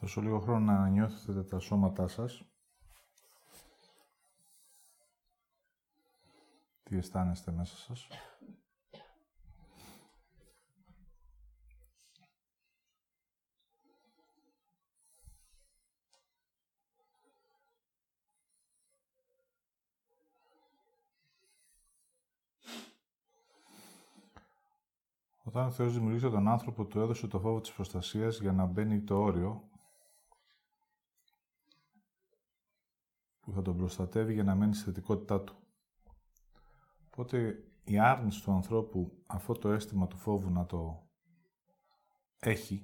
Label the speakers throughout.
Speaker 1: Δώσω λίγο χρόνο να ανανιώθετε τα σώματά σας. Τι αισθάνεστε μέσα σας. Όταν ο Θεός δημιουργήσε τον άνθρωπο, του έδωσε το φόβο της προστασίας για να μπαίνει το όριο που θα τον προστατεύει για να μένει στη θετικότητά του. Οπότε η άρνηση του ανθρώπου αυτό το αίσθημα του φόβου να το έχει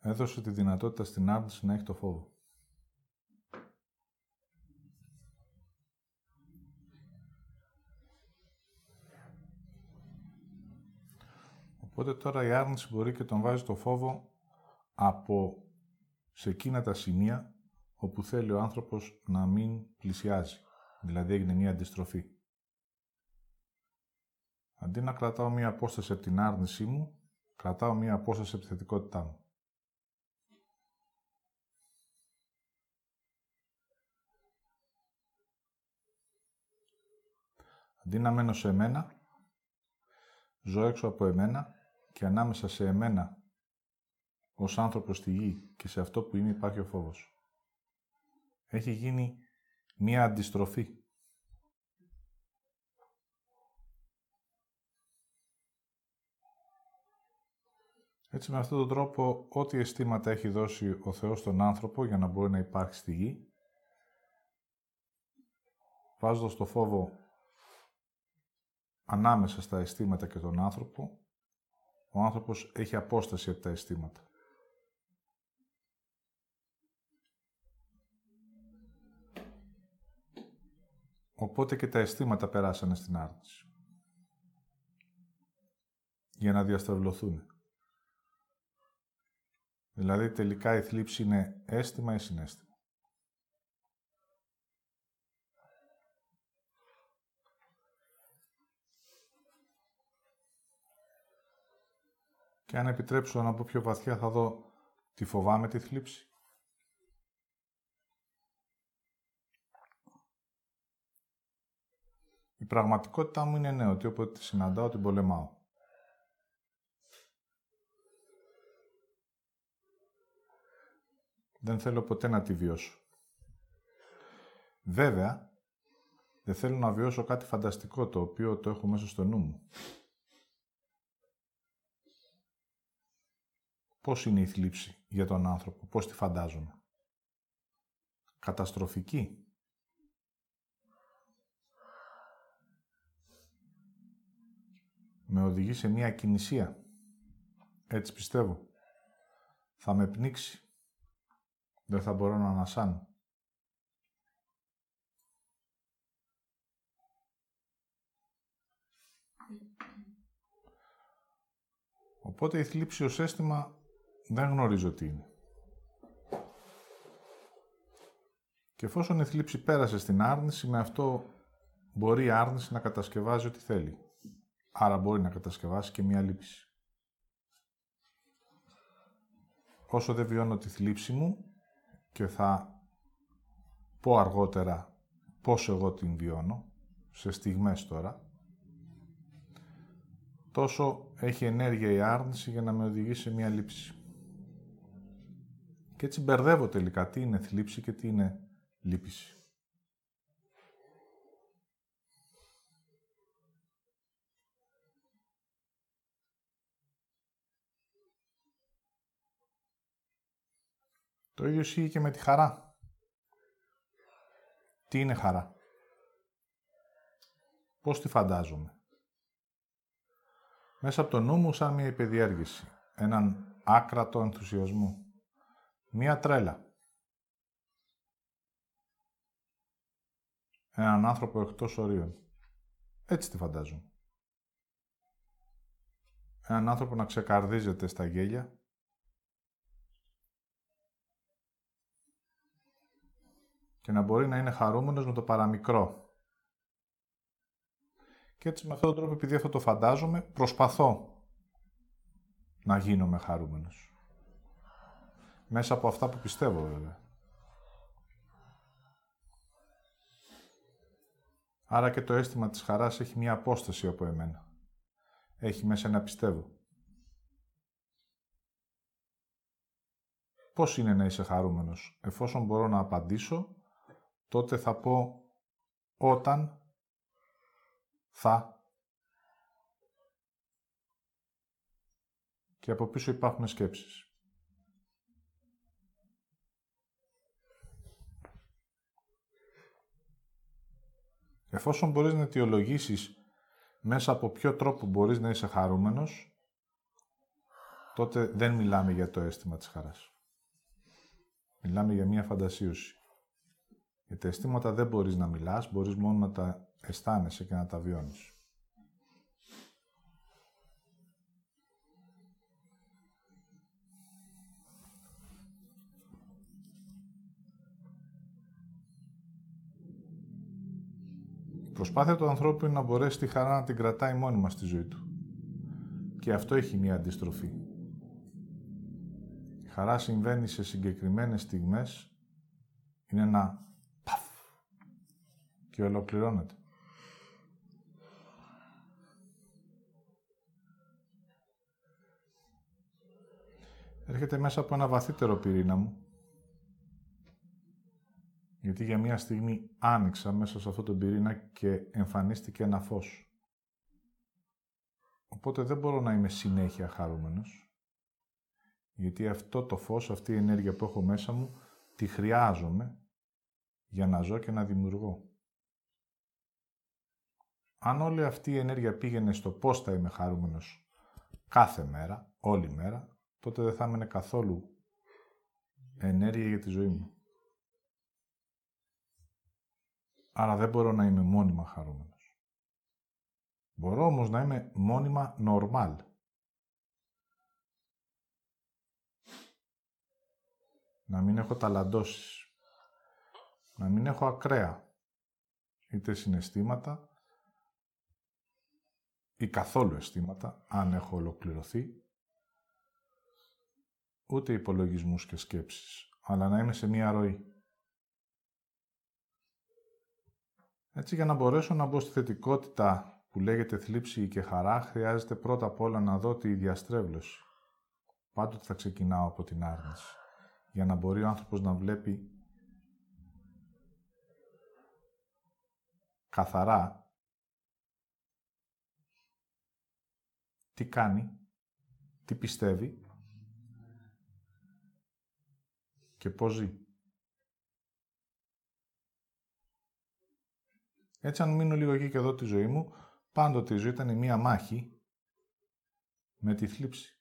Speaker 1: έδωσε τη δυνατότητα στην άρνηση να έχει το φόβο. Οπότε τώρα η άρνηση μπορεί και τον βάζει το φόβο από σε εκείνα τα σημεία όπου θέλει ο άνθρωπος να μην πλησιάζει. Δηλαδή έγινε μια αντιστροφή. Αντί να κρατάω μια απόσταση από την άρνησή μου, κρατάω μια απόσταση από τη θετικότητά μου. Αντί να μένω σε εμένα, ζω έξω από εμένα και ανάμεσα σε εμένα ως άνθρωπος στη γη και σε αυτό που είμαι υπάρχει ο φόβος. Έχει γίνει μία αντιστροφή. Έτσι με αυτόν τον τρόπο, ό,τι αισθήματα έχει δώσει ο Θεός στον άνθρωπο για να μπορεί να υπάρχει στη γη, βάζοντας το φόβο ανάμεσα στα αισθήματα και τον άνθρωπο, ο άνθρωπος έχει απόσταση από τα αισθήματα. Οπότε και τα αισθήματα περάσανε στην άρνηση. Για να διασταυλωθούν. Δηλαδή τελικά η θλίψη είναι αίσθημα ή συνέστημα. Και αν επιτρέψω να πω πιο βαθιά θα δω τι φοβάμαι τη θλίψη. Η πραγματικότητά μου είναι ναι, ότι όποτε τη συναντάω την πολεμάω. Δεν θέλω ποτέ να τη βιώσω. Βέβαια, δεν θέλω να βιώσω κάτι φανταστικό το οποίο το έχω μέσα στο νου μου. Πώς είναι η θλίψη για τον άνθρωπο, πώς τη φαντάζομαι. Καταστροφική. Με οδηγεί σε μία κινησία. Έτσι πιστεύω. Θα με πνίξει. Δεν θα μπορώ να ανασάνω. Οπότε η θλίψη ως αίσθημα δεν γνωρίζω τι είναι. Και εφόσον η θλίψη πέρασε στην άρνηση, με αυτό μπορεί η άρνηση να κατασκευάζει ό,τι θέλει. Άρα μπορεί να κατασκευάσει και μία λήψη. Όσο δεν βιώνω τη θλίψη μου και θα πω αργότερα πώς εγώ την βιώνω, σε στιγμές τώρα, τόσο έχει ενέργεια η άρνηση για να με οδηγήσει σε μία λήψη. Και έτσι μπερδεύω τελικά τι είναι θλίψη και τι είναι λύπηση. Το ίδιο ισχύει και με τη χαρά. Τι είναι χαρά; Πώς τη φαντάζομαι; Μέσα από το νου μου σαν μια υπεδιέργηση. Έναν άκρατο ενθουσιασμό. Μία τρέλα. Έναν άνθρωπο εκτός ορίων. Έτσι τη φαντάζομαι. Έναν άνθρωπο να ξεκαρδίζεται στα γέλια. Και να μπορεί να είναι χαρούμενος με το παραμικρό. Και έτσι με αυτόν τον τρόπο, επειδή αυτό το φαντάζομαι, προσπαθώ να γίνομαι χαρούμενος. Μέσα από αυτά που πιστεύω βέβαια. Άρα και το αίσθημα της χαράς έχει μία απόσταση από εμένα. Έχει μέσα να πιστεύω. Πώς είναι να είσαι χαρούμενος; Εφόσον μπορώ να απαντήσω, τότε θα πω όταν θα και από πίσω υπάρχουν σκέψεις. Εφόσον μπορείς να αιτιολογήσεις μέσα από ποιο τρόπο μπορείς να είσαι χαρούμενος, τότε δεν μιλάμε για το αίσθημα της χαράς. Μιλάμε για μία φαντασίωση. Για τα αισθήματα δεν μπορείς να μιλάς, μπορείς μόνο να τα αισθάνεσαι και να τα βιώνεις. Η προσπάθεια του ανθρώπου είναι να μπορέσει τη χαρά να την κρατάει μόνιμα στη ζωή του. Και αυτό έχει μία αντιστροφή. Η χαρά συμβαίνει σε συγκεκριμένες στιγμές, είναι ένα παφ και ολοκληρώνεται. Έρχεται μέσα από ένα βαθύτερο πυρήνα μου, γιατί για μία στιγμή άνοιξα μέσα σε αυτό τον πυρήνα και εμφανίστηκε ένα φως. Οπότε δεν μπορώ να είμαι συνέχεια χαρούμενος, γιατί αυτό το φως, αυτή η ενέργεια που έχω μέσα μου, τη χρειάζομαι για να ζω και να δημιουργώ. Αν όλη αυτή η ενέργεια πήγαινε στο πώς θα είμαι χαρούμενος κάθε μέρα, όλη μέρα, τότε δεν θα έμενε καθόλου ενέργεια για τη ζωή μου. Άρα δεν μπορώ να είμαι μόνιμα χαρούμενος. Μπορώ όμως να είμαι μόνιμα normal. Να μην έχω ταλαντώσεις. Να μην έχω ακραία. Είτε συναισθήματα ή καθόλου αισθήματα, αν έχω ολοκληρωθεί, ούτε υπολογισμούς και σκέψεις, αλλά να είμαι σε μία ροή. Έτσι, για να μπορέσω να μπω στη θετικότητα που λέγεται θλίψη και χαρά, χρειάζεται πρώτα απ' όλα να δω τη διαστρέβλωση. Πάντοτε θα ξεκινάω από την άρνηση. Για να μπορεί ο άνθρωπος να βλέπει καθαρά τι κάνει, τι πιστεύει και πώς ζει. Έτσι, αν μείνω λίγο εκεί και εδώ τη ζωή μου, πάντοτε η ζωή ήταν μία μάχη με τη θλίψη.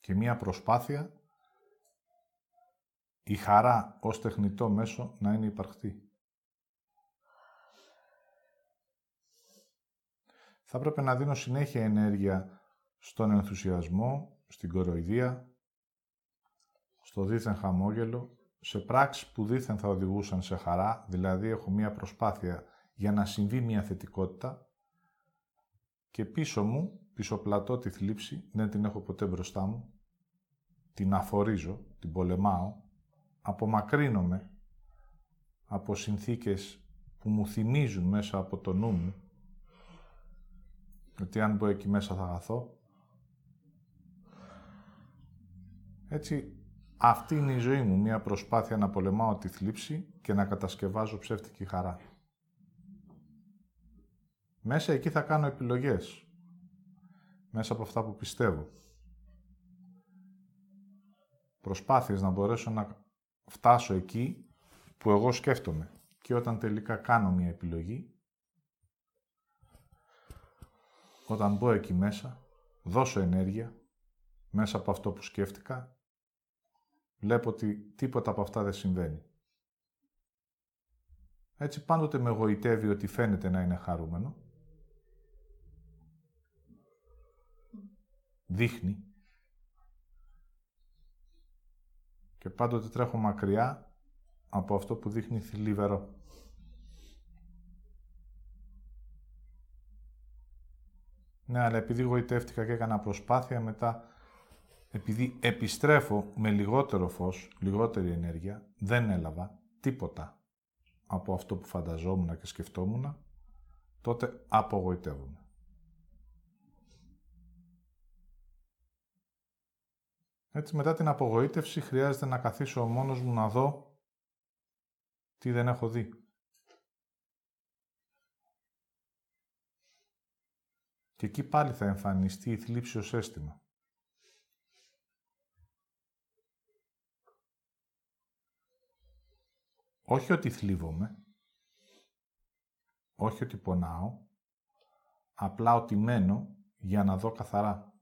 Speaker 1: Και μία προσπάθεια η χαρά ως τεχνητό μέσο να είναι υπαρκτή. Θα έπρεπε να δίνω συνέχεια ενέργεια στον ενθουσιασμό, στην κοροϊδία, στο δίθεν χαμόγελο σε πράξεις που δήθεν θα οδηγούσαν σε χαρά, δηλαδή έχω μία προσπάθεια για να συμβεί μία θετικότητα και πίσω μου, πίσω πλατώ τη θλίψη, δεν την έχω ποτέ μπροστά μου, την αφορίζω, την πολεμάω, απομακρύνομαι από συνθήκες που μου θυμίζουν μέσα από το νου μου ότι αν μπω εκεί μέσα θα χαθώ. Έτσι, αυτή είναι η ζωή μου, μια προσπάθεια να πολεμάω τη θλίψη και να κατασκευάζω ψεύτικη χαρά. Μέσα εκεί θα κάνω επιλογές. Μέσα από αυτά που πιστεύω. Προσπάθειες να μπορέσω να φτάσω εκεί που εγώ σκέφτομαι. Και όταν τελικά κάνω μια επιλογή, όταν μπω εκεί μέσα, δώσω ενέργεια μέσα από αυτό που σκέφτηκα βλέπω ότι τίποτα από αυτά δεν συμβαίνει. Έτσι πάντοτε με γοητεύει ότι φαίνεται να είναι χαρούμενο. Δείχνει. Και πάντοτε τρέχω μακριά από αυτό που δείχνει θλιβερό. Ναι, αλλά επειδή γοητεύτηκα και έκανα προσπάθεια, μετά επειδή επιστρέφω με λιγότερο φως, λιγότερη ενέργεια, δεν έλαβα τίποτα από αυτό που φανταζόμουν και σκεφτόμουν, τότε απογοητεύομαι. Έτσι μετά την απογοήτευση χρειάζεται να καθίσω μόνος μου να δω τι δεν έχω δει. Και εκεί πάλι θα εμφανιστεί η θλίψη ως αίσθημα. Όχι ότι θλίβομαι, όχι ότι πονάω, απλά ότι μένω για να δω καθαρά.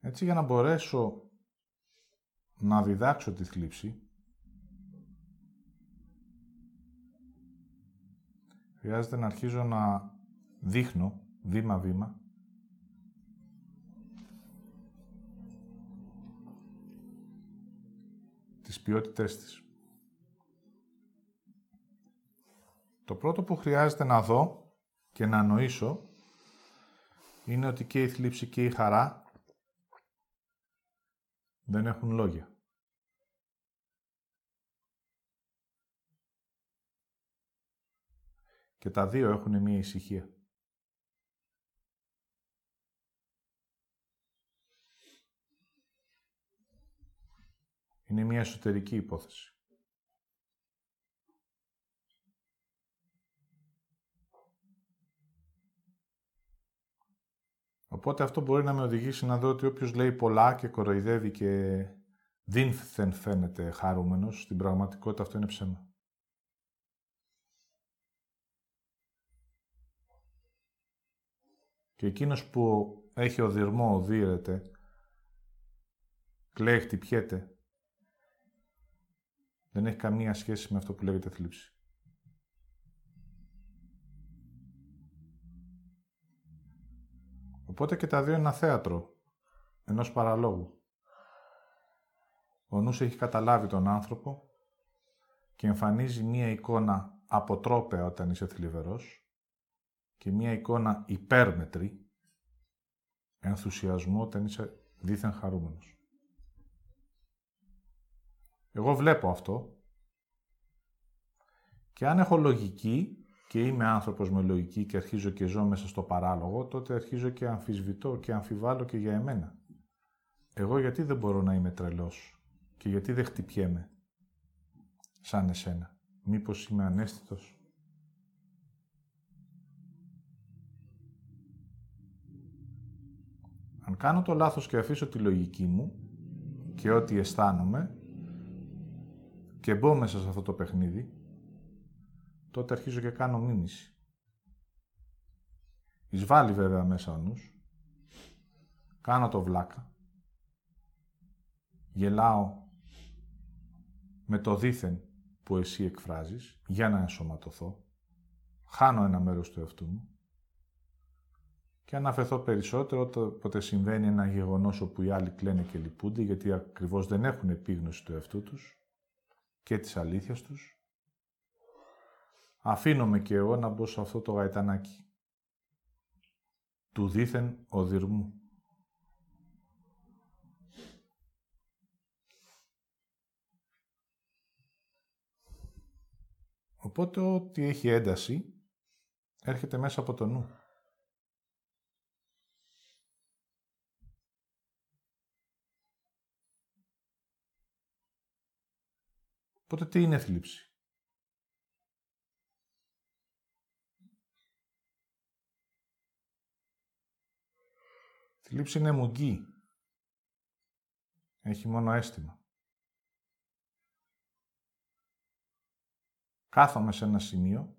Speaker 1: Έτσι για να μπορέσω να διδάξω τη θλίψη, χρειάζεται να αρχίζω να δείχνω βήμα-βήμα τις ποιότητές της. Το πρώτο που χρειάζεται να δω και να νοήσω είναι ότι και η θλίψη και η χαρά δεν έχουν λόγια. Και τα δύο έχουν μία ησυχία. Είναι μία εσωτερική υπόθεση. Οπότε αυτό μπορεί να με οδηγήσει να δω ότι όποιος λέει πολλά και κοροϊδεύει και δεν φαίνεται χαρούμενος, στην πραγματικότητα αυτό είναι ψέμα. Και εκείνος που έχει οδυρμό, οδύρεται, κλαίει, χτυπιέται, δεν έχει καμία σχέση με αυτό που λέγεται θλίψη. Οπότε και τα δύο είναι ένα θέατρο, ενός παραλόγου. Ο νους έχει καταλάβει τον άνθρωπο και εμφανίζει μία εικόνα αποτρόπαια όταν είσαι θλιβερός και μία εικόνα υπέρμετρη, ενθουσιασμού όταν είσαι δίθεν χαρούμενος. Εγώ βλέπω αυτό και αν έχω λογική και είμαι άνθρωπος με λογική και αρχίζω και ζω μέσα στο παράλογο, τότε αρχίζω και αμφισβητώ και αμφιβάλλω και για εμένα. Εγώ γιατί δεν μπορώ να είμαι τρελός και γιατί δεν χτυπιέμαι σαν εσένα; Μήπως είμαι ανέστητος; Κάνω το λάθος και αφήσω τη λογική μου και ό,τι αισθάνομαι, και μπω μέσα σε αυτό το παιχνίδι, τότε αρχίζω και κάνω μίμηση. Εισβάλλει βέβαια μέσα ο νους. Κάνω το βλάκα. Γελάω με το δίθεν που εσύ εκφράζεις για να ενσωματωθώ. Χάνω ένα μέρος του εαυτού μου. Και αναφεθώ περισσότερο όποτε συμβαίνει ένα γεγονός όπου οι άλλοι κλαίνε και λυπούνται γιατί ακριβώς δεν έχουν επίγνωση του εαυτού τους και της αλήθειας τους. Αφήνομαι και εγώ να μπω σε αυτό το γαϊτανάκι του δίθεν οδυρμού. Οπότε ό,τι έχει ένταση έρχεται μέσα από το νου. Οπότε τι είναι θλίψη; Θλίψη είναι μουγγί. Έχει μόνο αίσθημα. Κάθομαι σε ένα σημείο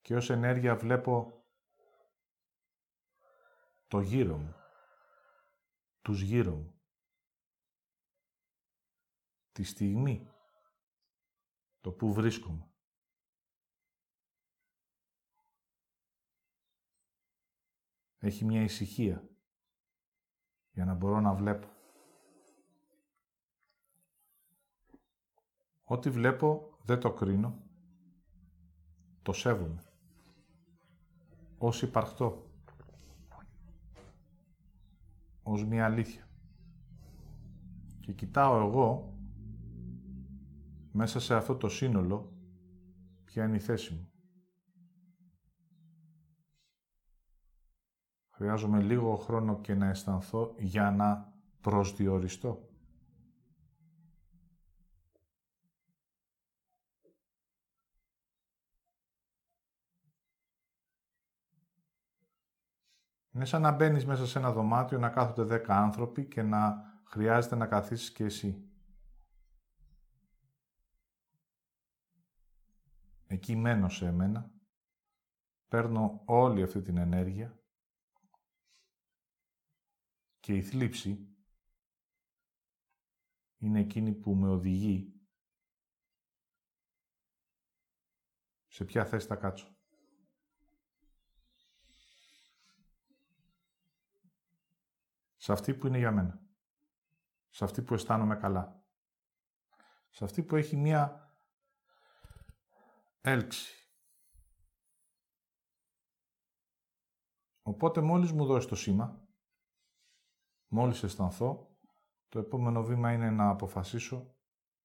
Speaker 1: και ως ενέργεια βλέπω το γύρο μου, τους γύρω μου. Τη στιγμή, το που βρίσκομαι. Έχει μια ησυχία για να μπορώ να βλέπω. Ό,τι βλέπω δεν το κρίνω, το σέβομαι. ως υπαρκτό. Ως μια αλήθεια. Και κοιτάω εγώ μέσα σε αυτό το σύνολο ποια είναι η θέση μου. Χρειάζομαι λίγο χρόνο και να αισθανθώ για να προσδιοριστώ. Είναι σαν να μπαίνεις μέσα σε ένα δωμάτιο, να κάθονται δέκα άνθρωποι και να χρειάζεται να καθίσεις και εσύ. Εκεί μένω σε εμένα, παίρνω όλη αυτή την ενέργεια και η θλίψη είναι εκείνη που με οδηγεί σε ποια θέση θα κάτσω. Σε αυτή που είναι για μένα. Σε αυτή που αισθάνομαι καλά. Σε αυτή που έχει μία έλξη. Οπότε μόλις μου δώσει το σήμα, μόλις αισθανθώ, το επόμενο βήμα είναι να αποφασίσω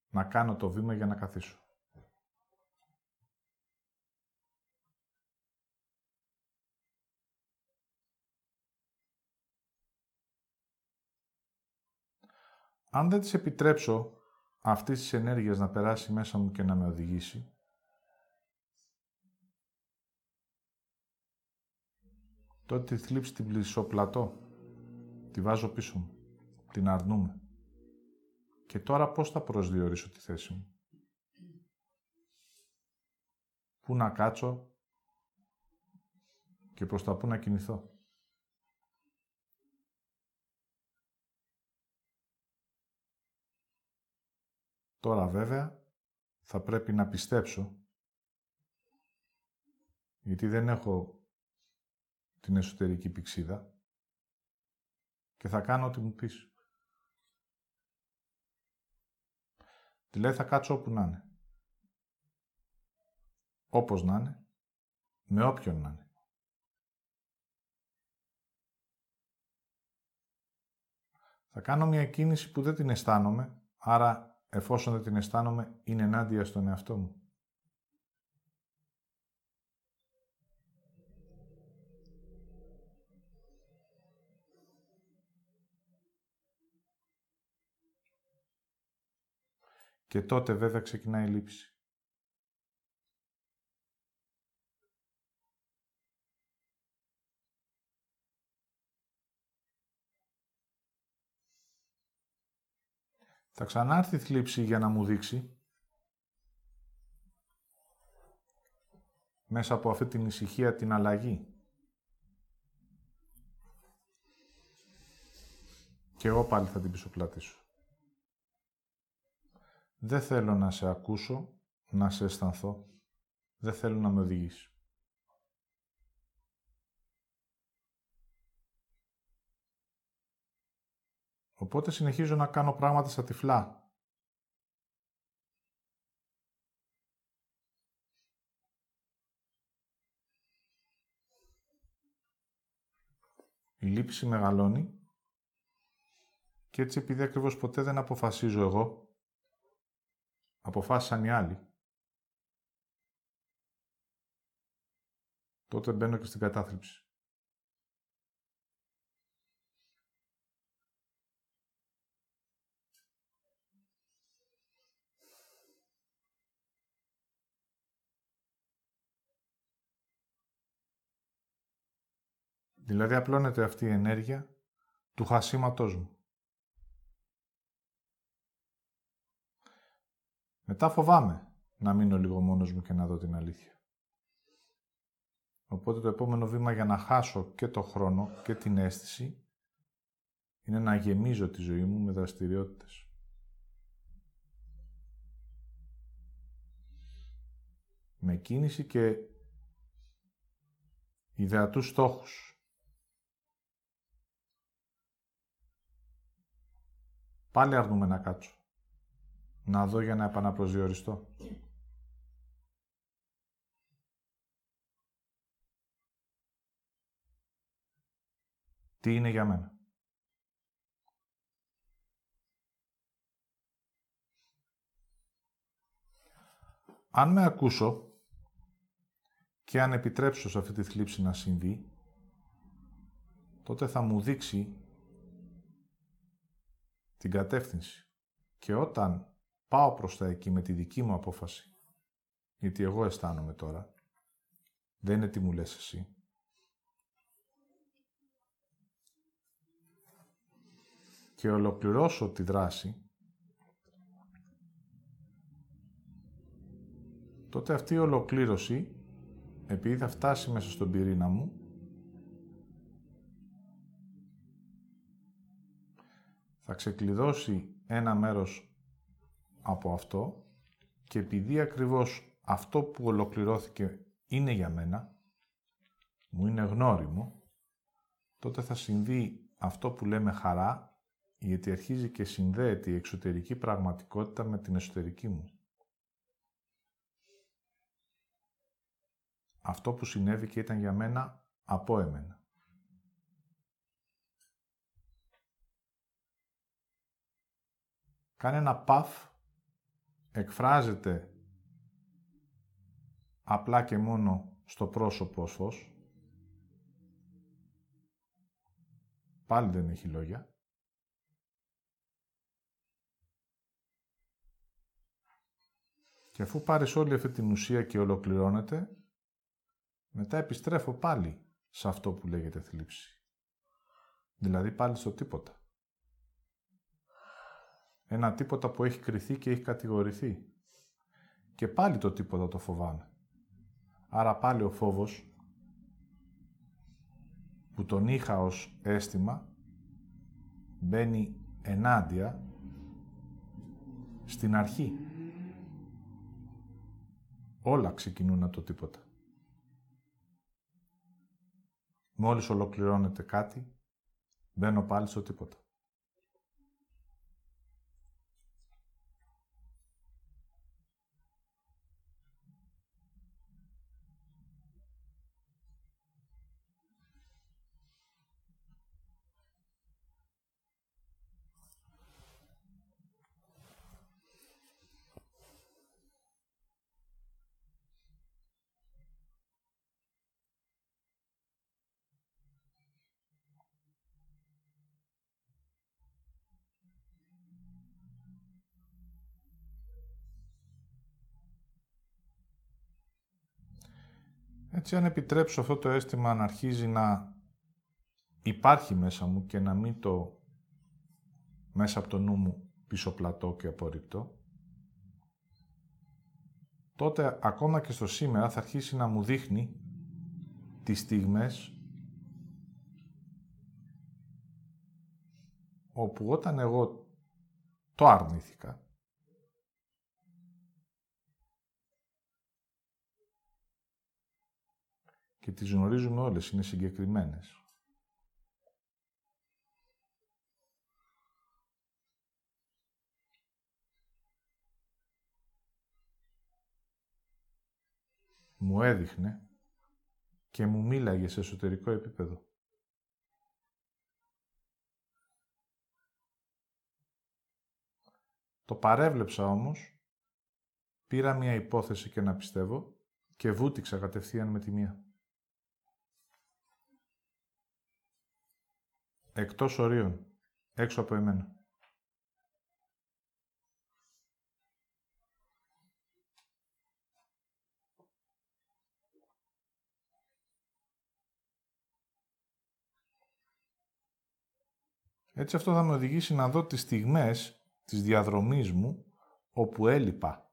Speaker 1: να κάνω το βήμα για να καθίσω. Αν δεν της επιτρέψω αυτής της ενέργειας να περάσει μέσα μου και να με οδηγήσει, τότε τη θλίψη την πλησοπλατώ, τη βάζω πίσω μου, την αρνούμε. Και τώρα πώς θα προσδιορίσω τη θέση μου; Πού να κάτσω και προς τα πού να κινηθώ; Τώρα βέβαια θα πρέπει να πιστέψω γιατί δεν έχω την εσωτερική πηξίδα και θα κάνω ό,τι μου πεις. Δηλαδή θα κάτσω όπου να είναι. Όπως να είναι, με όποιον να είναι. Θα κάνω μια κίνηση που δεν την αισθάνομαι, άρα εφόσον δεν την αισθάνομαι, είναι ενάντια στον εαυτό μου. Και τότε βέβαια ξεκινάει η λήψη. Θα ξανάρθει η θλίψη για να μου δείξει μέσα από αυτή την ησυχία την αλλαγή. Και εγώ πάλι θα την πισωπλατήσω. Δεν θέλω να σε ακούσω, να σε αισθανθώ. Δεν θέλω να με οδηγήσει. Οπότε συνεχίζω να κάνω πράγματα στα τυφλά. Η λήψη μεγαλώνει και έτσι επειδή ακριβώς ποτέ δεν αποφασίζω εγώ, αποφάσισαν οι άλλοι. Τότε μπαίνω και στην κατάθλιψη. Δηλαδή απλώνεται αυτή η ενέργεια του χασίματός μου. Μετά φοβάμαι να μείνω λίγο μόνος μου και να δω την αλήθεια. Οπότε το επόμενο βήμα για να χάσω και το χρόνο και την αίσθηση είναι να γεμίζω τη ζωή μου με δραστηριότητες. Με κίνηση και ιδεατούς στόχους. Πάλι αρνούμε να κάτσω. Να δω για να επαναπροσδιοριστώ. τι είναι για μένα; Αν με ακούσω και αν επιτρέψω σε αυτή τη θλίψη να συμβεί, τότε θα μου δείξει την κατεύθυνση. Και όταν πάω προς τα εκεί με τη δική μου απόφαση, γιατί εγώ αισθάνομαι τώρα, δεν είναι τι μου λες εσύ, και ολοκληρώσω τη δράση, τότε αυτή η ολοκλήρωση, επειδή θα φτάσει μέσα στον πυρήνα μου, θα ξεκλειδώσει ένα μέρος από αυτό και επειδή ακριβώς αυτό που ολοκληρώθηκε είναι για μένα, μου είναι γνώριμο, τότε θα συμβεί αυτό που λέμε χαρά, γιατί αρχίζει και συνδέεται η εξωτερική πραγματικότητα με την εσωτερική μου. αυτό που συνέβη και ήταν για μένα από εμένα. Κάνει ένα παφ, εκφράζεται απλά και μόνο στο πρόσωπο ως φως. Πάλι δεν έχει λόγια. Και αφού πάρεις όλη αυτή την ουσία και ολοκληρώνεται, μετά επιστρέφω πάλι σε αυτό που λέγεται θλίψη. Δηλαδή πάλι στο τίποτα. Ένα τίποτα που έχει κριθεί και έχει κατηγορηθεί. Και πάλι το τίποτα το φοβάμαι. Άρα πάλι ο φόβος που τον είχα ως αίσθημα μπαίνει ενάντια στην αρχή. Όλα ξεκινούν από το τίποτα. Μόλις ολοκληρώνεται κάτι, μπαίνω πάλι στο τίποτα. Έτσι, αν επιτρέψω αυτό το αίσθημα να αρχίζει να υπάρχει μέσα μου και να μην το μέσα από το νου μου πίσω πλατό και απορριπτώ, τότε ακόμα και στο σήμερα θα αρχίσει να μου δείχνει τις στιγμές όπου όταν εγώ το αρνήθηκα, και τις γνωρίζουμε όλες, είναι συγκεκριμένες. Μου έδειχνε και μου μίλαγε σε εσωτερικό επίπεδο. Το παρέβλεψα όμως, πήρα μια υπόθεση και να πιστεύω και βούτυξα κατευθείαν με τη μία. Εκτός ορίων. Έξω από εμένα. Έτσι αυτό θα με οδηγήσει να δω τις στιγμές της διαδρομής μου όπου έλειπα.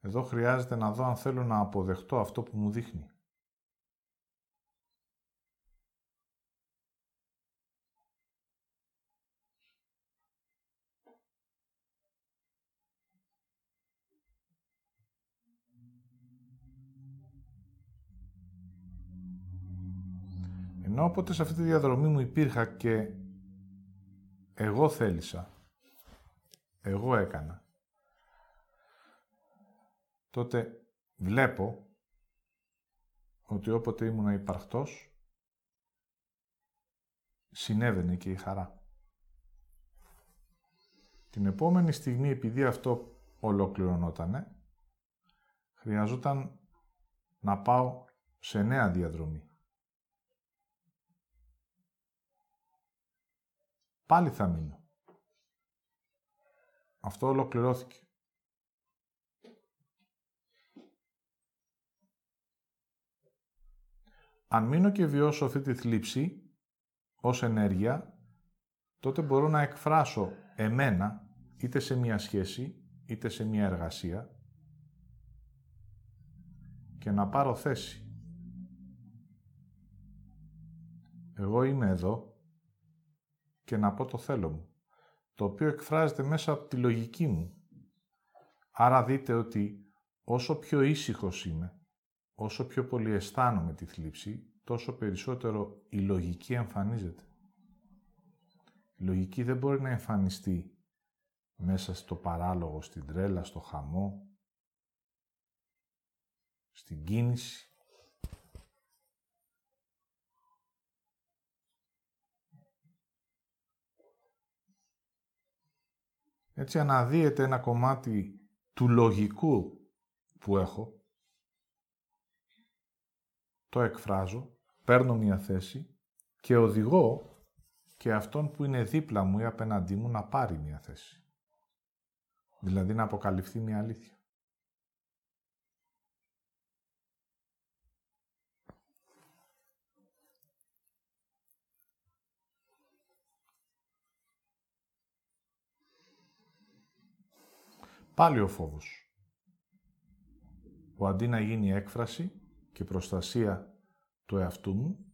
Speaker 1: Εδώ χρειάζεται να δω αν θέλω να αποδεχτώ αυτό που μου δείχνει. Όποτε σε αυτή τη διαδρομή μου υπήρχα και εγώ θέλησα, εγώ έκανα, τότε βλέπω ότι όποτε ήμουν υπαρκτός, συνέβαινε και η χαρά. Την επόμενη στιγμή, επειδή αυτό ολοκληρωνότανε, χρειαζόταν να πάω σε νέα διαδρομή. Πάλι θα μείνω. Αυτό ολοκληρώθηκε. Αν μείνω και βιώσω αυτή τη θλίψη ως ενέργεια, τότε μπορώ να εκφράσω εμένα, είτε σε μία σχέση, είτε σε μία εργασία, και να πάρω θέση. Εγώ είμαι εδώ και να πω το θέλω μου, το οποίο εκφράζεται μέσα από τη λογική μου. Άρα δείτε ότι όσο πιο ήσυχος είμαι, όσο πιο πολύ αισθάνομαι τη θλίψη, τόσο περισσότερο η λογική εμφανίζεται. Η λογική δεν μπορεί να εμφανιστεί μέσα στο παράλογο, στην τρέλα, στο χαμό, στην κίνηση. Έτσι αναδύεται ένα κομμάτι του λογικού που έχω, το εκφράζω, παίρνω μια θέση και οδηγώ και αυτόν που είναι δίπλα μου ή απέναντί μου να πάρει μια θέση. Δηλαδή να αποκαλυφθεί μια αλήθεια. Πάλι ο φόβος. Που αντί να γίνει έκφραση και προστασία του εαυτού μου,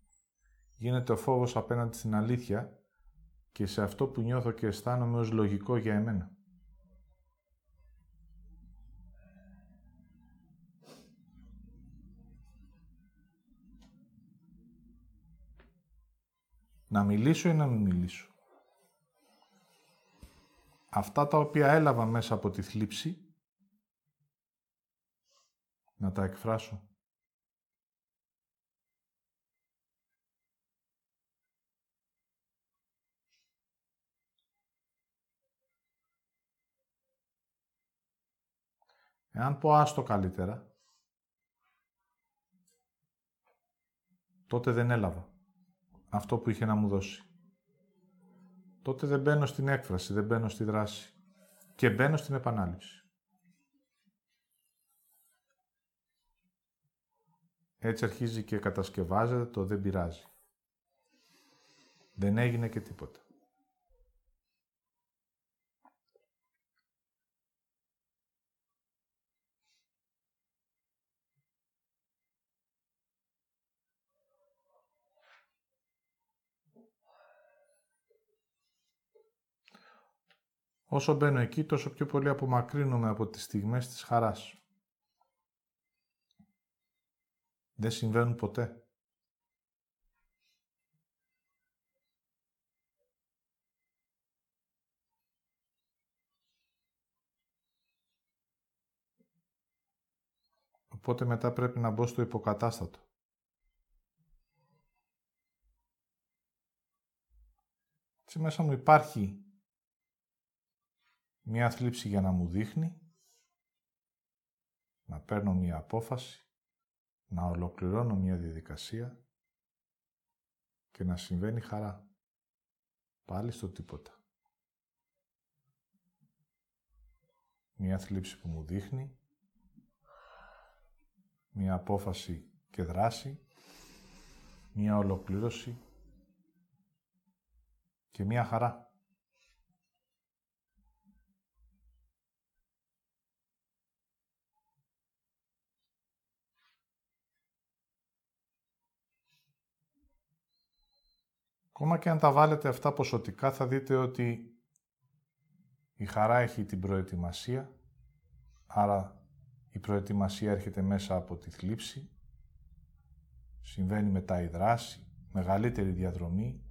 Speaker 1: γίνεται ο φόβος απέναντι στην αλήθεια και σε αυτό που νιώθω και αισθάνομαι ως λογικό για εμένα. Να μιλήσω ή να μην μιλήσω; Αυτά τα οποία έλαβα μέσα από τη θλίψη, να τα εκφράσω. Εάν πω άστο καλύτερα, τότε δεν έλαβα αυτό που είχε να μου δώσει τότε δεν μπαίνω στην έκφραση, δεν μπαίνω στη δράση και μπαίνω στην επανάληψη. Έτσι αρχίζει και κατασκευάζεται το δεν πειράζει. Δεν έγινε και τίποτα. Όσο μπαίνω εκεί, τόσο πιο πολύ απομακρύνομαι από τις στιγμές της χαράς. Δεν συμβαίνουν ποτέ. Οπότε μετά πρέπει να μπω στο υποκατάστατο. Έτσι μέσα μου υπάρχει μία θλίψη για να μου δείχνει, να παίρνω μία απόφαση, να ολοκληρώνω μία διαδικασία και να συμβαίνει χαρά. Πάλι στο τίποτα. Μία θλίψη που μου δείχνει, μία απόφαση και δράση, μία ολοκλήρωση και μία χαρά. Ακόμα και αν τα βάλετε αυτά ποσοτικά θα δείτε ότι η χαρά έχει την προετοιμασία, άρα η προετοιμασία έρχεται μέσα από τη θλίψη, συμβαίνει μετά η δράση, μεγαλύτερη διαδρομή,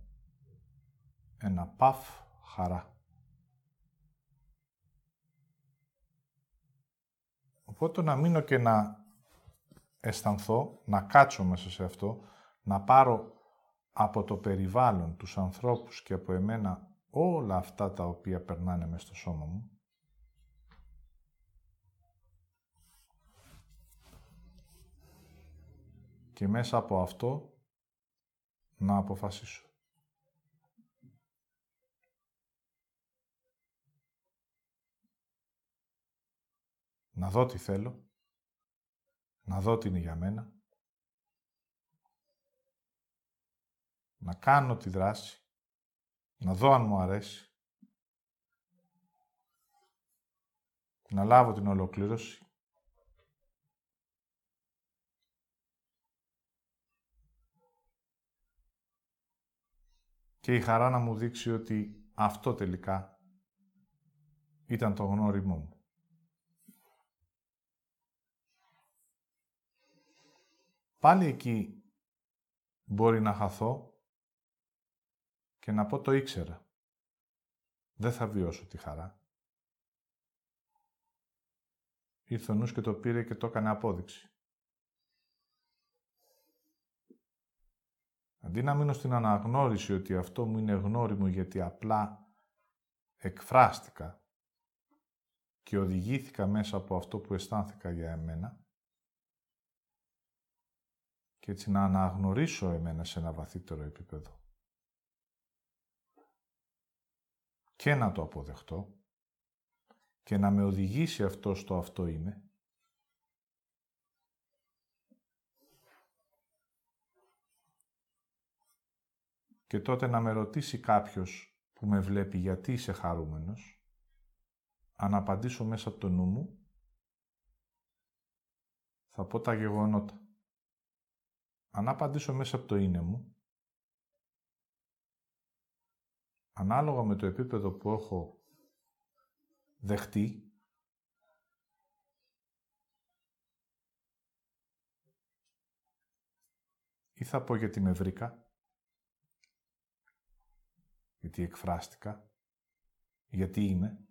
Speaker 1: ένα παφ χαρά. Οπότε να μείνω και να αισθανθώ, να κάτσω μέσα σε αυτό, να πάρω από το περιβάλλον, τους ανθρώπους και από εμένα όλα αυτά τα οποία περνάνε μέσα στο σώμα μου και μέσα από αυτό να αποφασίσω. Να δω τι θέλω, να δω τι είναι για μένα, να κάνω τη δράση, να δω αν μου αρέσει, να λάβω την ολοκλήρωση και η χαρά να μου δείξει ότι αυτό τελικά ήταν το γνώριμό μου. Πάλι εκεί μπορεί να χαθώ και να πω το ήξερα. Δεν θα βιώσω τη χαρά. Ήρθε ο νους και το πήρε και το έκανε απόδειξη. Αντί να μείνω στην αναγνώριση ότι αυτό μου είναι γνώριμο γιατί απλά εκφράστηκα και οδηγήθηκα μέσα από αυτό που αισθάνθηκα για εμένα και έτσι να αναγνωρίσω εμένα σε ένα βαθύτερο επίπεδο και να το αποδεχτώ και να με οδηγήσει αυτό στο αυτό είμαι και τότε να με ρωτήσει κάποιος που με βλέπει γιατί είσαι χαρούμενος, αν απαντήσω μέσα από το νου μου, θα πω τα γεγονότα. Αν απαντήσω μέσα από το είναι μου, ανάλογα με το επίπεδο που έχω δεχτεί, ή θα πω γιατί με βρήκα, γιατί εκφράστηκα, γιατί είμαι,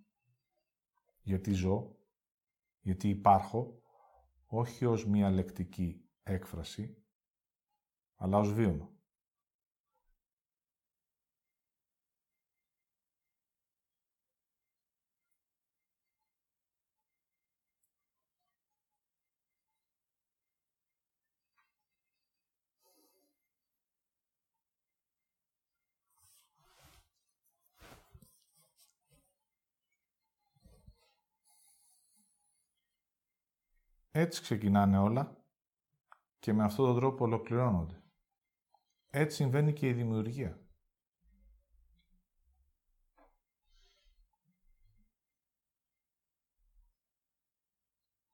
Speaker 1: γιατί ζω, γιατί υπάρχω, όχι ως μία λεκτική έκφραση, αλλά ως βίωμα. Έτσι ξεκινάνε όλα και με αυτόν τον τρόπο ολοκληρώνονται. Έτσι συμβαίνει και η δημιουργία.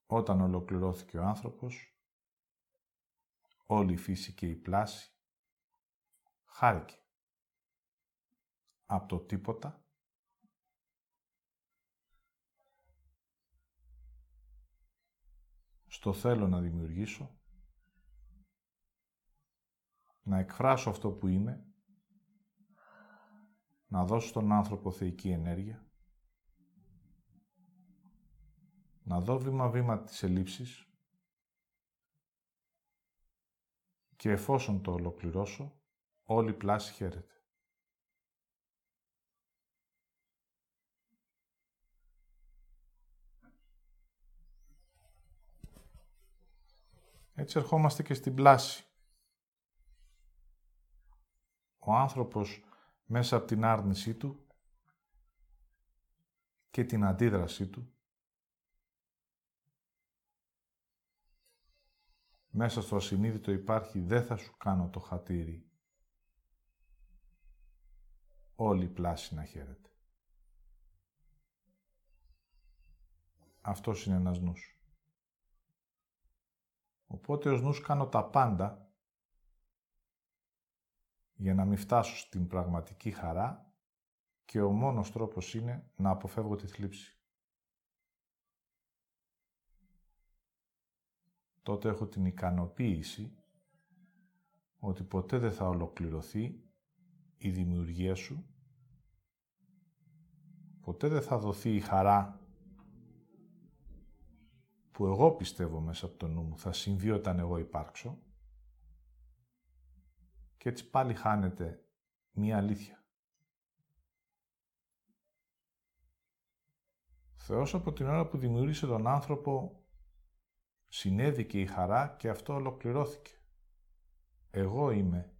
Speaker 1: Όταν ολοκληρώθηκε ο άνθρωπος, όλη η φύση και η πλάση χάρηκε. Από το τίποτα στο θέλω να δημιουργήσω, να εκφράσω αυτό που είμαι, να δώσω στον άνθρωπο θεϊκή ενέργεια, να δω βήμα-βήμα τις ελλείψεις και εφόσον το ολοκληρώσω, όλη η πλάση χαίρεται. Έτσι ερχόμαστε και στην πλάση. Ο άνθρωπος μέσα από την άρνησή του και την αντίδρασή του μέσα στο ασυνείδητο υπάρχει «δεν θα σου κάνω το χατήρι». Όλη η πλάση να χαίρεται. Αυτός είναι ένας νους. Οπότε ως νους κάνω τα πάντα για να μην φτάσω στην πραγματική χαρά και ο μόνος τρόπος είναι να αποφεύγω τη θλίψη. Τότε έχω την ικανοποίηση ότι ποτέ δεν θα ολοκληρωθεί η δημιουργία σου, ποτέ δεν θα δοθεί η χαρά που εγώ πιστεύω μέσα από το νου μου θα συμβεί όταν εγώ υπάρξω και έτσι πάλι χάνεται μία αλήθεια. Θεός από την ώρα που δημιούργησε τον άνθρωπο συνέβη και η χαρά και αυτό ολοκληρώθηκε. Εγώ είμαι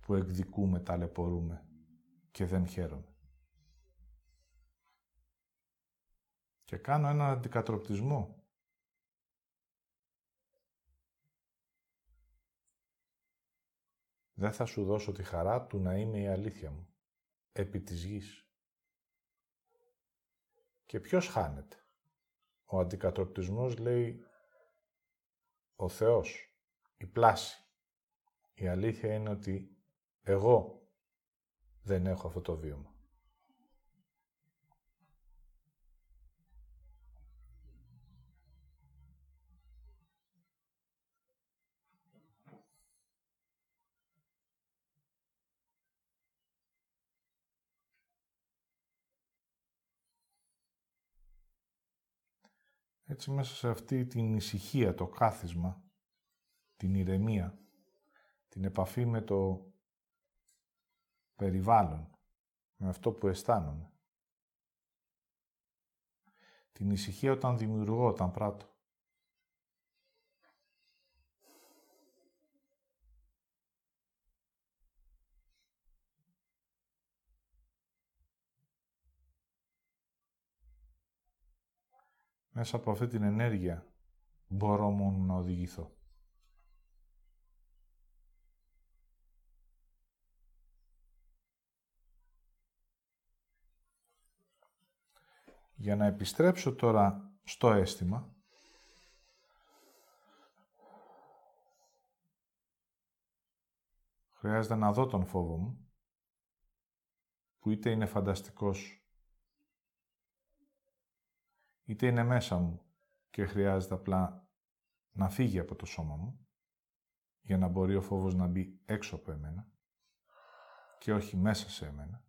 Speaker 1: που εκδικούμε, ταλαιπωρούμε και δεν χαίρομαι. Και κάνω έναν αντικατροπτισμό. Δεν θα σου δώσω τη χαρά του να είμαι η αλήθεια μου, επί της γης. Και ποιος χάνεται; Ο αντικατροπτισμός λέει ο Θεός, η πλάση. Η αλήθεια είναι ότι εγώ δεν έχω αυτό το βίωμα. Έτσι μέσα σε αυτή την ησυχία, το κάθισμα, την ηρεμία, την επαφή με το περιβάλλον, με αυτό που αισθάνομαι. Την ησυχία όταν δημιουργώ, όταν πράττω. Μέσα από αυτή την ενέργεια μπορώ μόνο να οδηγηθώ. Για να επιστρέψω τώρα στο αίσθημα, χρειάζεται να δω τον φόβο μου, που είτε είναι φανταστικός, είτε είναι μέσα μου και χρειάζεται απλά να φύγει από το σώμα μου, για να μπορεί ο φόβος να μπει έξω από εμένα και όχι μέσα σε εμένα.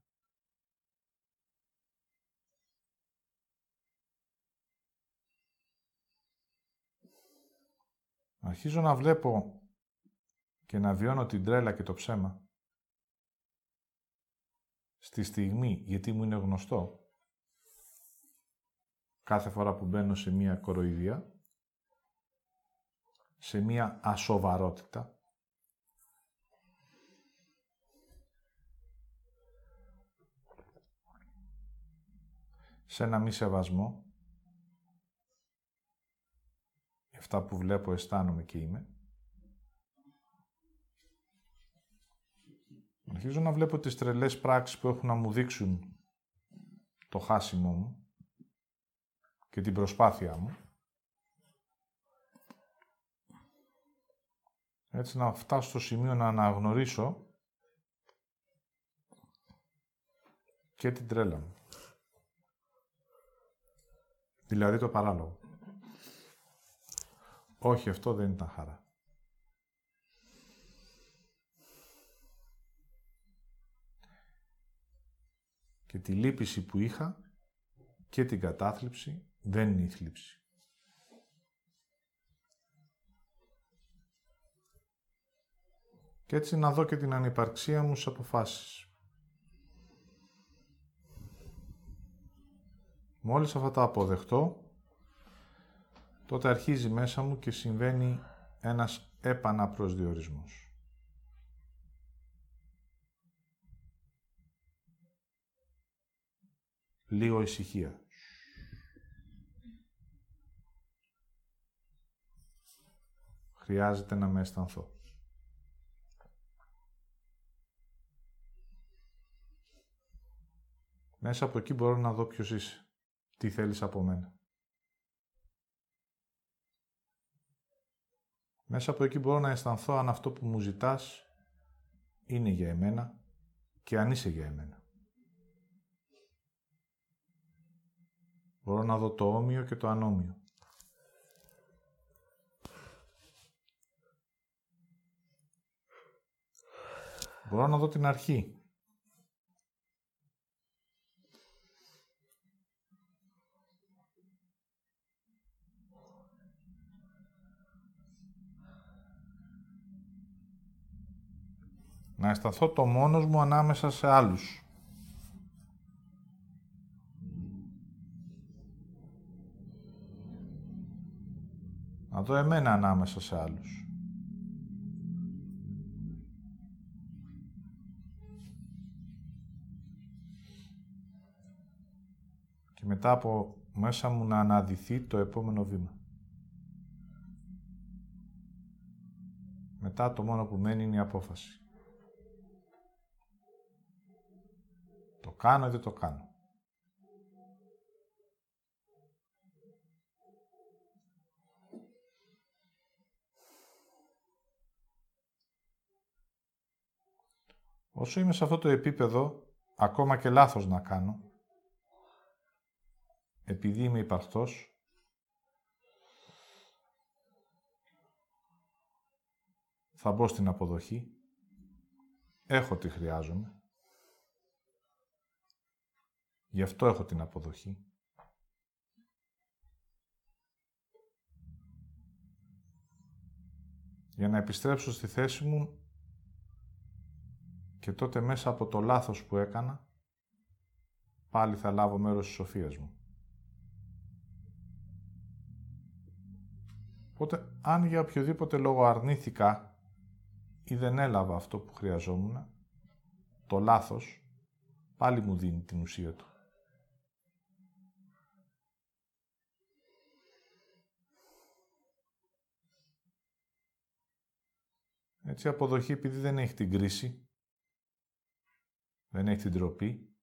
Speaker 1: Αρχίζω να βλέπω και να βιώνω την τρέλα και το ψέμα στη στιγμή, γιατί μου είναι γνωστό, κάθε φορά που μπαίνω σε μία κοροϊδία, σε μία ασοβαρότητα, σε ένα μη σεβασμό, αυτά που βλέπω, αισθάνομαι και είμαι. Αρχίζω να βλέπω τις τρελές πράξεις που έχουν να μου δείξουν το χάσιμο μου και την προσπάθειά μου. Έτσι να φτάσω στο σημείο να αναγνωρίσω και την τρέλα μου. Δηλαδή το παράλογο. Όχι, αυτό δεν ήταν χαρά. Και τη λύπηση που είχα και την κατάθλιψη δεν είναι η θλίψη. Και έτσι να δω και την ανυπαρξία μου στις αποφάσεις. Μόλις αυτά τα αποδεχτώ, τότε αρχίζει μέσα μου και συμβαίνει ένας επαναπροσδιορισμός. Λίγο ησυχία. Χρειάζεται να με αισθανθώ. Μέσα από εκεί μπορώ να δω ποιος είσαι. Τι θέλεις από μένα. Μέσα από εκεί μπορώ να αισθανθώ αν αυτό που μου ζητάς είναι για εμένα και αν είσαι για εμένα. Μπορώ να δω το όμοιο και το ανώμιο. Μπορώ να δω την αρχή. Να αισθανθώ το μόνος μου ανάμεσα σε άλλους. Να δω εμένα ανάμεσα σε άλλους. Μετά από μέσα μου να αναδυθεί το επόμενο βήμα. Μετά το μόνο που μένει είναι η απόφαση. Το κάνω ή δεν το κάνω. Όσο είμαι σε αυτό το επίπεδο, ακόμα και λάθος να κάνω, επειδή είμαι υπαρκτός, θα μπω στην αποδοχή, έχω τι χρειάζομαι, γι' αυτό έχω την αποδοχή. Για να επιστρέψω στη θέση μου και τότε μέσα από το λάθος που έκανα, πάλι θα λάβω μέρος της σοφίας μου. Οπότε, αν για οποιοδήποτε λόγο αρνήθηκα ή δεν έλαβα αυτό που χρειαζόμουν, το λάθος πάλι μου δίνει την ουσία του. Έτσι, αποδοχή επειδή δεν έχει την κρίση, δεν έχει την τροπή.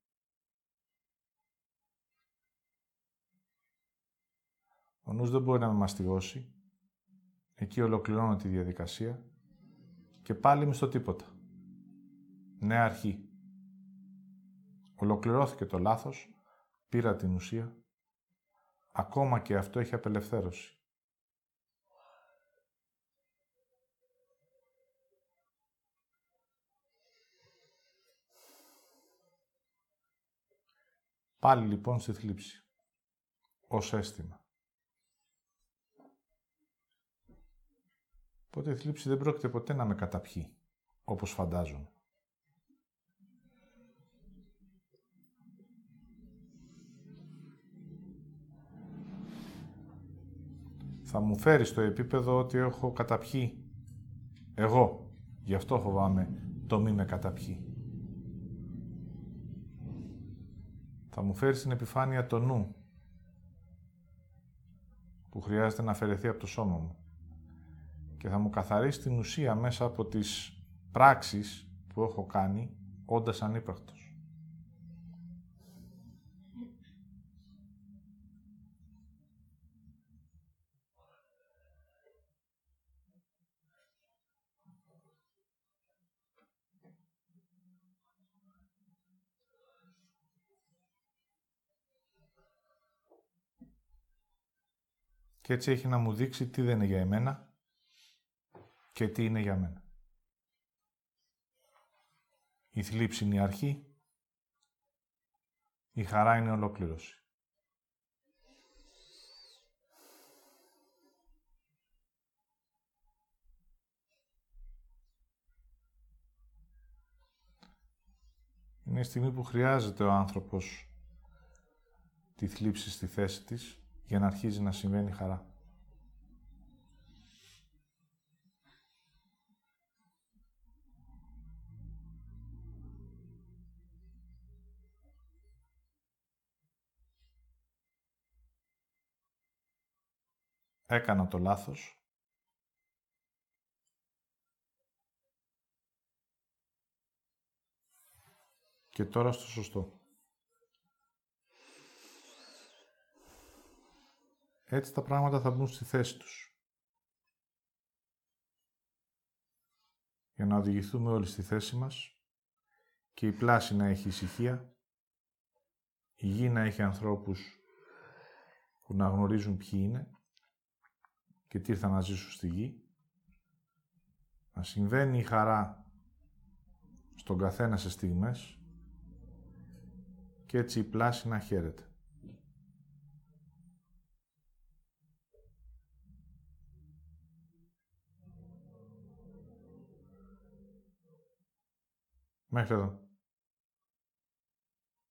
Speaker 1: Ο νους δεν μπορεί να με μαστιγώσει. Εκεί ολοκληρώνω τη διαδικασία και πάλι είμαι στο τίποτα. Νέα αρχή. Ολοκληρώθηκε το λάθος, πήρα την ουσία. Ακόμα και αυτό έχει απελευθέρωση. Πάλι λοιπόν στη θλίψη. Ως αίσθημα. Οπότε η θλίψη δεν πρόκειται ποτέ να με καταπιεί, όπως φαντάζομαι. Θα μου φέρει στο επίπεδο ότι έχω καταπιεί εγώ. Γι' αυτό φοβάμαι το μη με καταπιεί. θα μου φέρει στην επιφάνεια το νου που χρειάζεται να αφαιρεθεί από το σώμα μου και θα μου καθαρίσει την ουσία μέσα από τις πράξεις που έχω κάνει όντας ανύπαρκτος. Και έτσι έχει να μου δείξει τι δεν είναι για εμένα και τι είναι για μένα. Η θλίψη είναι η αρχή, η χαρά είναι η ολοκλήρωση. Είναι η στιγμή που χρειάζεται ο άνθρωπος τη θλίψη στη θέση της για να αρχίζει να συμβαίνει χαρά. Έκανα το λάθος. Και τώρα στο σωστό. Έτσι τα πράγματα θα μπουν στη θέση τους. Για να οδηγηθούμε όλοι στη θέση μας και η πλάση να έχει ησυχία, η γη να έχει ανθρώπους που να γνωρίζουν ποιοι είναι και τι ήρθαν να ζήσουν στη γη, να συμβαίνει η χαρά στον καθένα σε στιγμές και έτσι η πλάση να χαίρεται. Μέχρι εδώ.